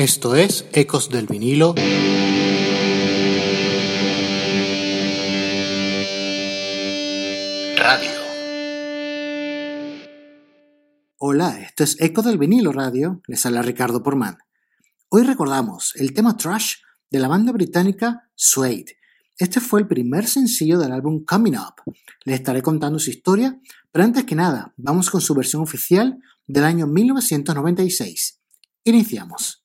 Esto es Ecos del vinilo. Radio. Hola, esto es Ecos del vinilo radio. Les habla Ricardo Porman. Hoy recordamos el tema Trash de la banda británica Suede. Este fue el primer sencillo del álbum Coming Up. Les estaré contando su historia, pero antes que nada, vamos con su versión oficial del año 1996. Iniciamos.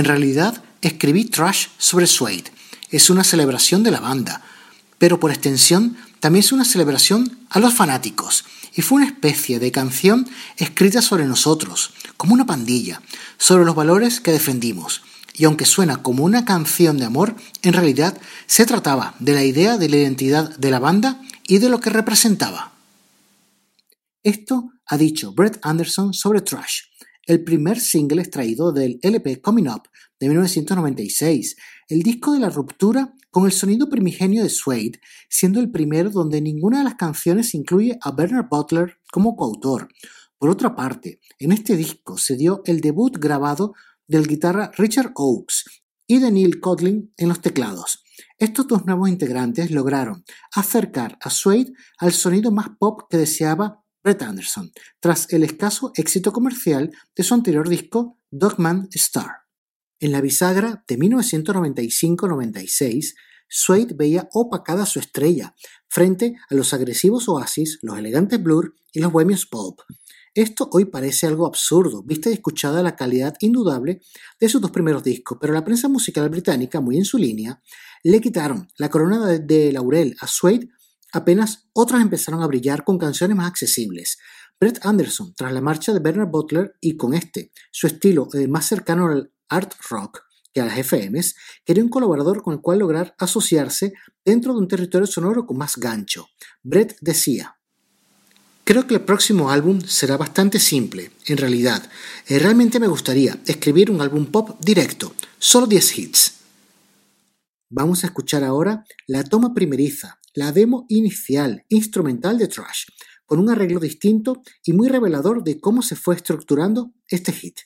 En realidad, escribí Trash sobre Suede. Es una celebración de la banda, pero por extensión también es una celebración a los fanáticos. Y fue una especie de canción escrita sobre nosotros, como una pandilla, sobre los valores que defendimos. Y aunque suena como una canción de amor, en realidad se trataba de la idea de la identidad de la banda y de lo que representaba. Esto ha dicho Brett Anderson sobre Trash. El primer single extraído del LP Coming Up de 1996, el disco de la ruptura con el sonido primigenio de Suede, siendo el primero donde ninguna de las canciones incluye a Bernard Butler como coautor. Por otra parte, en este disco se dio el debut grabado del guitarra Richard Oakes y de Neil Codling en los teclados. Estos dos nuevos integrantes lograron acercar a Suede al sonido más pop que deseaba Brett Anderson, tras el escaso éxito comercial de su anterior disco Dogman Star. En la bisagra de 1995-96, Suede veía opacada su estrella frente a los agresivos Oasis, los elegantes Blur y los bohemios Pulp. Esto hoy parece algo absurdo, vista y escuchada la calidad indudable de sus dos primeros discos, pero la prensa musical británica, muy en su línea, le quitaron la corona de, laurel a Suede apenas otras empezaron a brillar con canciones más accesibles. Brett Anderson, tras la marcha de Bernard Butler y con este, su estilo más cercano al art rock que a las FMs, quería un colaborador con el cual lograr asociarse dentro de un territorio sonoro con más gancho. Brett decía, Creo que el próximo álbum será bastante simple, en realidad. Eh, realmente me gustaría escribir un álbum pop directo, solo 10 hits. Vamos a escuchar ahora la toma primeriza, la demo inicial, instrumental de Trash, con un arreglo distinto y muy revelador de cómo se fue estructurando este hit.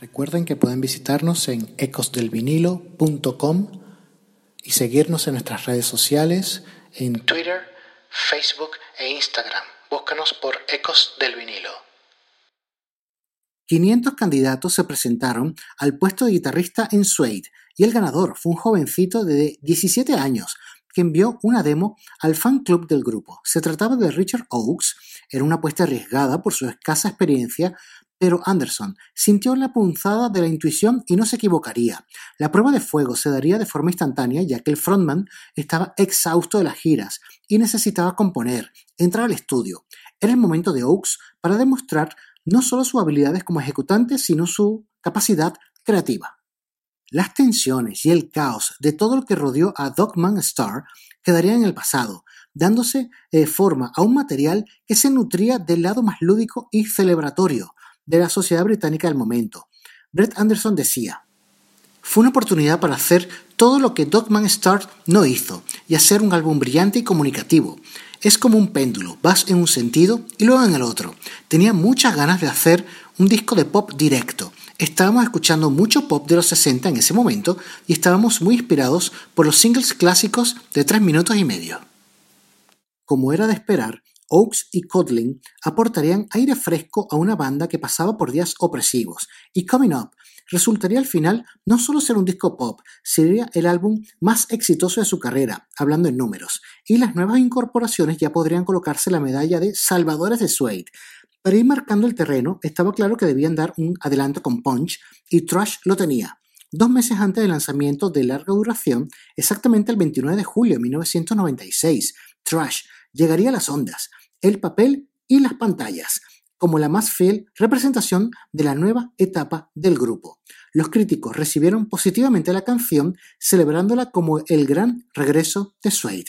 Recuerden que pueden visitarnos en ecosdelvinilo.com y seguirnos en nuestras redes sociales en Twitter, Facebook e Instagram. Búscanos por Ecos del Vinilo. 500 candidatos se presentaron al puesto de guitarrista en Suede y el ganador fue un jovencito de 17 años que envió una demo al fan club del grupo. Se trataba de Richard Oakes, era una apuesta arriesgada por su escasa experiencia, pero Anderson sintió la punzada de la intuición y no se equivocaría. La prueba de fuego se daría de forma instantánea ya que el frontman estaba exhausto de las giras y necesitaba componer, entrar al estudio. Era el momento de Oakes para demostrar no solo sus habilidades como ejecutante, sino su capacidad creativa. Las tensiones y el caos de todo lo que rodeó a Dogman Star quedarían en el pasado, dándose eh, forma a un material que se nutría del lado más lúdico y celebratorio de la sociedad británica del momento. Brett Anderson decía, fue una oportunidad para hacer todo lo que Dogman Star no hizo y hacer un álbum brillante y comunicativo. Es como un péndulo, vas en un sentido y luego en el otro. Tenía muchas ganas de hacer un disco de pop directo, Estábamos escuchando mucho pop de los 60 en ese momento y estábamos muy inspirados por los singles clásicos de 3 minutos y medio. Como era de esperar, Oaks y Codling aportarían aire fresco a una banda que pasaba por días opresivos, y Coming Up resultaría al final no solo ser un disco pop, sería el álbum más exitoso de su carrera, hablando en números, y las nuevas incorporaciones ya podrían colocarse la medalla de Salvadores de Suede, para ir marcando el terreno, estaba claro que debían dar un adelanto con Punch y Trash lo tenía. Dos meses antes del lanzamiento de larga duración, exactamente el 29 de julio de 1996, Trash llegaría a las ondas, el papel y las pantallas, como la más fiel representación de la nueva etapa del grupo. Los críticos recibieron positivamente la canción, celebrándola como el gran regreso de Suede.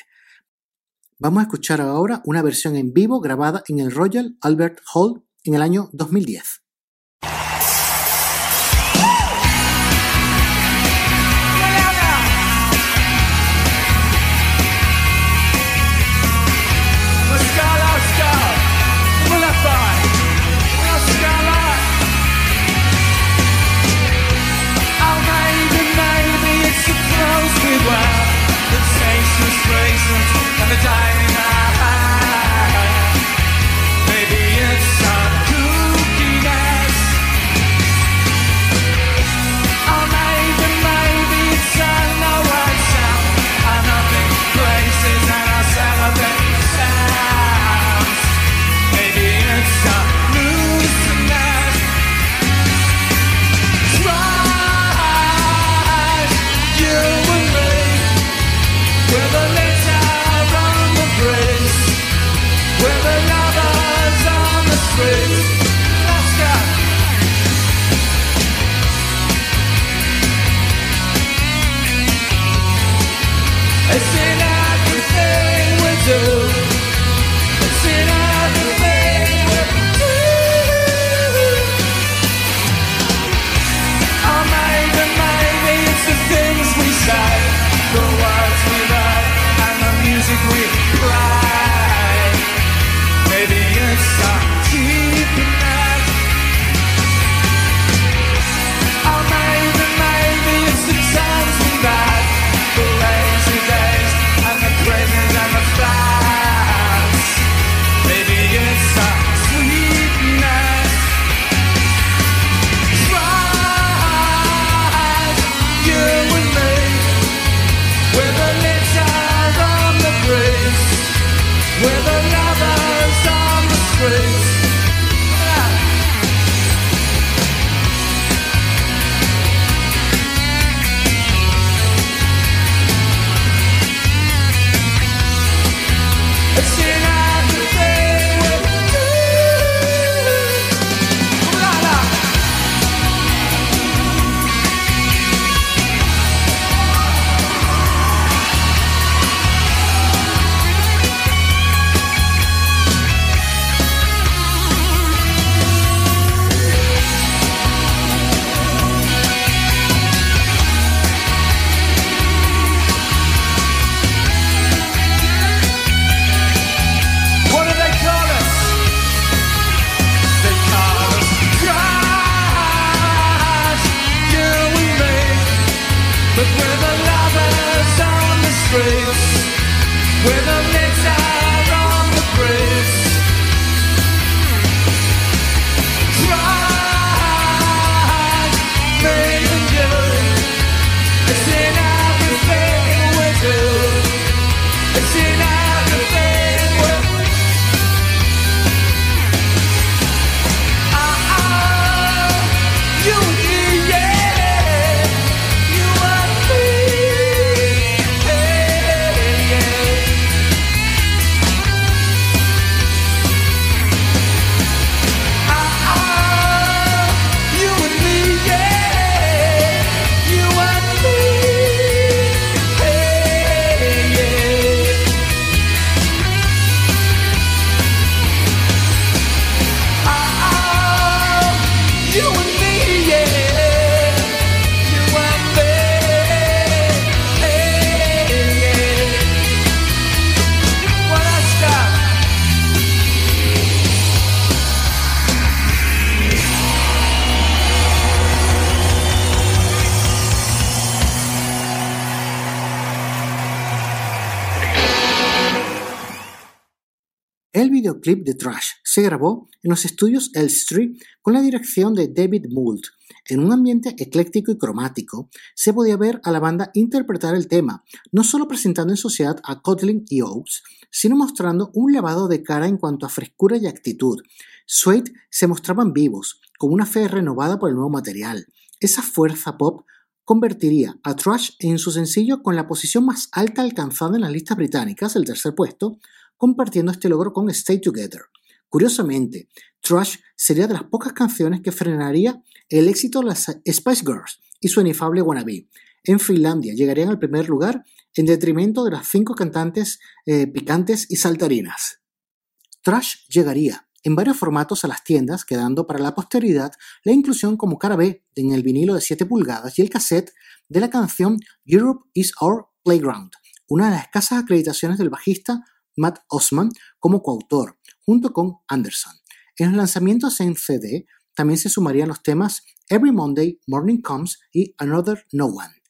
Vamos a escuchar ahora una versión en vivo grabada en el Royal Albert Hall en el año 2010. Videoclip de Trash se grabó en los estudios Elstree con la dirección de David Mould. En un ambiente ecléctico y cromático, se podía ver a la banda interpretar el tema, no solo presentando en sociedad a Kotlin y Oates, sino mostrando un lavado de cara en cuanto a frescura y actitud. Suede se mostraban vivos, con una fe renovada por el nuevo material. Esa fuerza pop convertiría a Trash en su sencillo con la posición más alta alcanzada en las listas británicas, el tercer puesto, compartiendo este logro con Stay Together. Curiosamente, Trash sería de las pocas canciones que frenaría el éxito de las Spice Girls y su inefable Wannabe. En Finlandia llegarían al primer lugar en detrimento de las cinco cantantes eh, picantes y saltarinas. Trash llegaría en varios formatos a las tiendas, quedando para la posteridad la inclusión como cara B en el vinilo de 7 pulgadas y el cassette de la canción Europe is Our Playground, una de las escasas acreditaciones del bajista Matt Osman como coautor, junto con Anderson. En los lanzamientos en CD también se sumarían los temas Every Monday, Morning Comes y Another No One.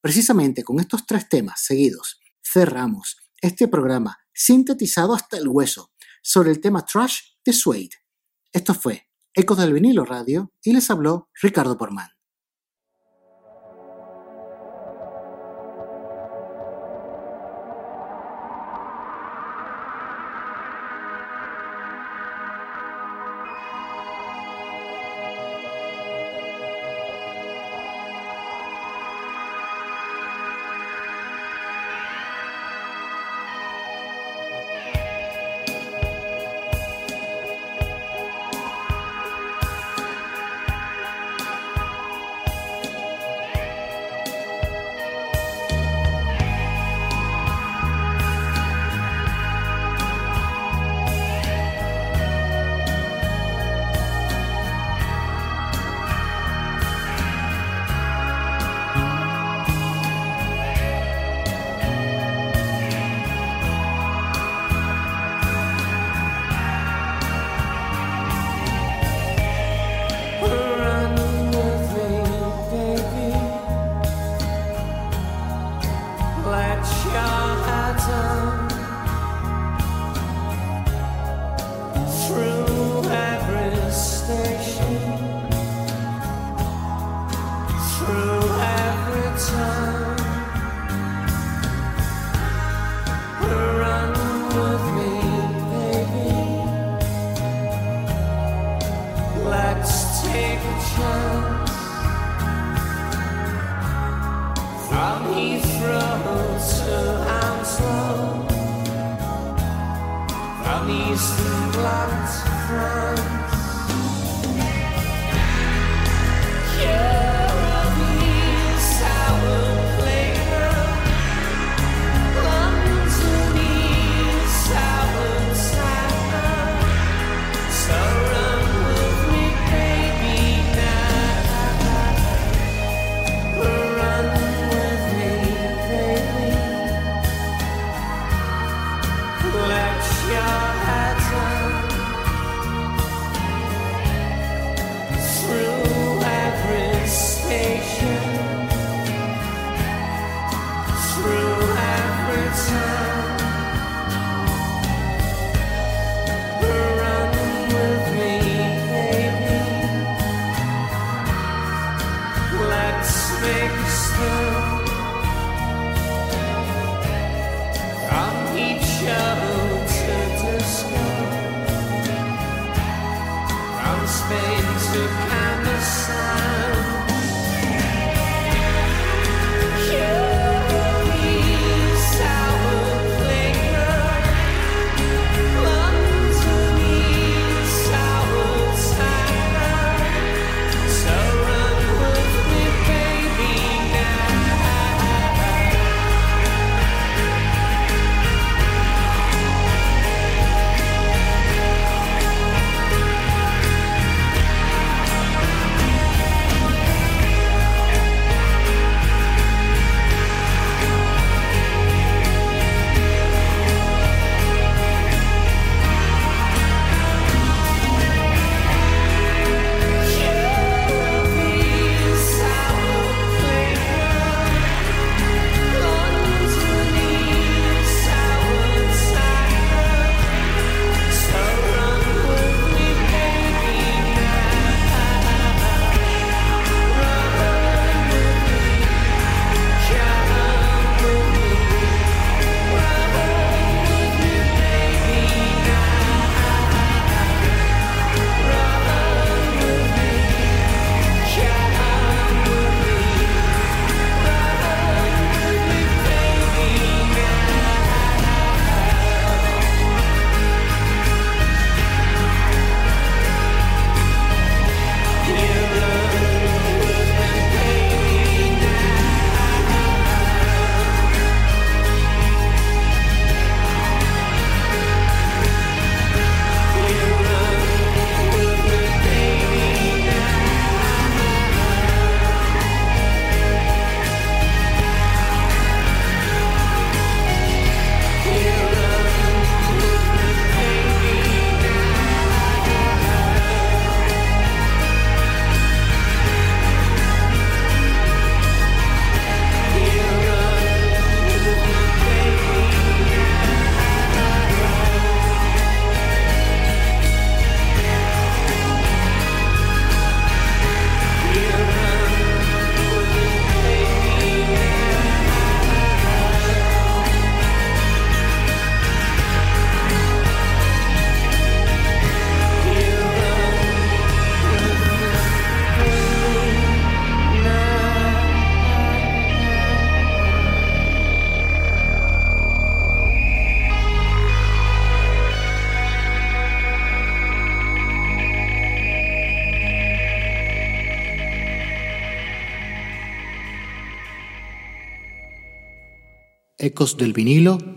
Precisamente con estos tres temas seguidos cerramos este programa sintetizado hasta el hueso sobre el tema Trash de Suede. Esto fue Ecos del vinilo radio y les habló Ricardo Porman. eastern glance France. music and the. Del vinilo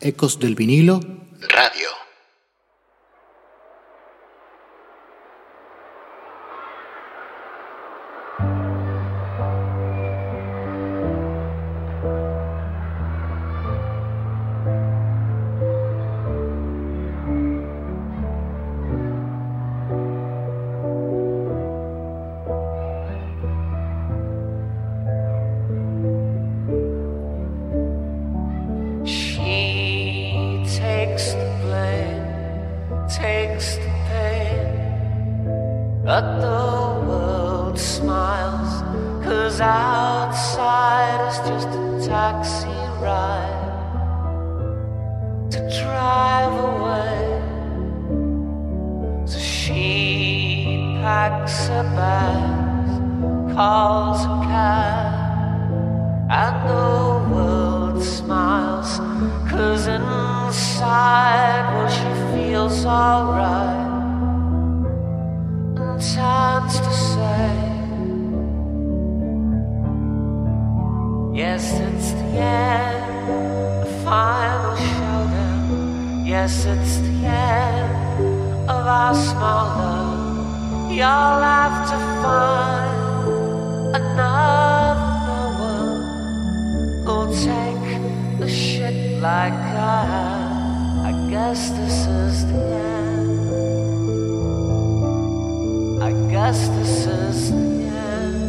Ecos del vinilo. Radio. Packs her bags, calls a cab. And the world smiles, cause inside, well, she feels alright. And turns to say, Yes, it's the end, the final showdown. Yes, it's the end of our small love. You'll have to find another no one who'll take the shit like I have. I guess this is the end. I guess this is the end.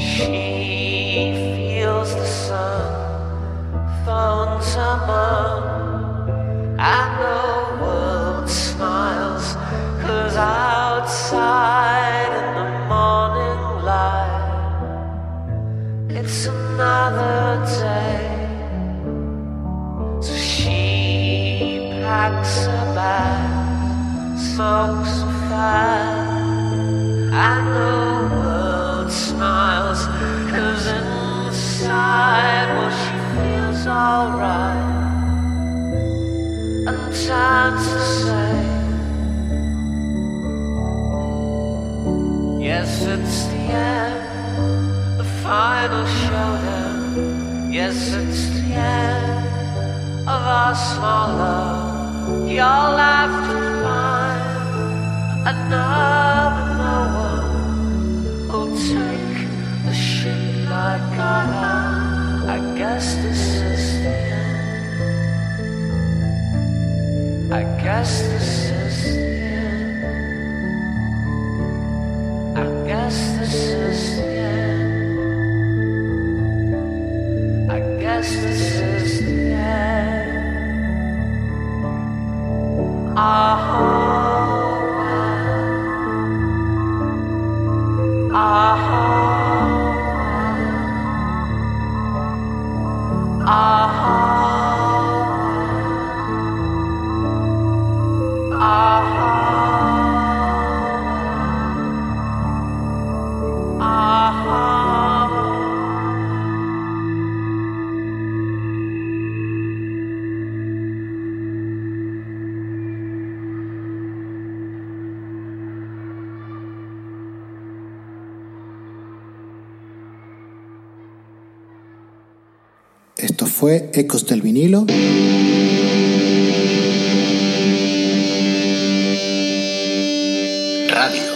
She feels the sun, phones her mom, and the another day. So she packs her bag, smokes a fag, and the world smiles, cause inside, well, she feels alright. And time to say, Yes, it's the end, final showdown. Yes, it's the end of our small love. You'll have to find another no one who'll take the shit like I have. I guess this is the end. I guess this is the end. Fue Ecos del vinilo. Radio.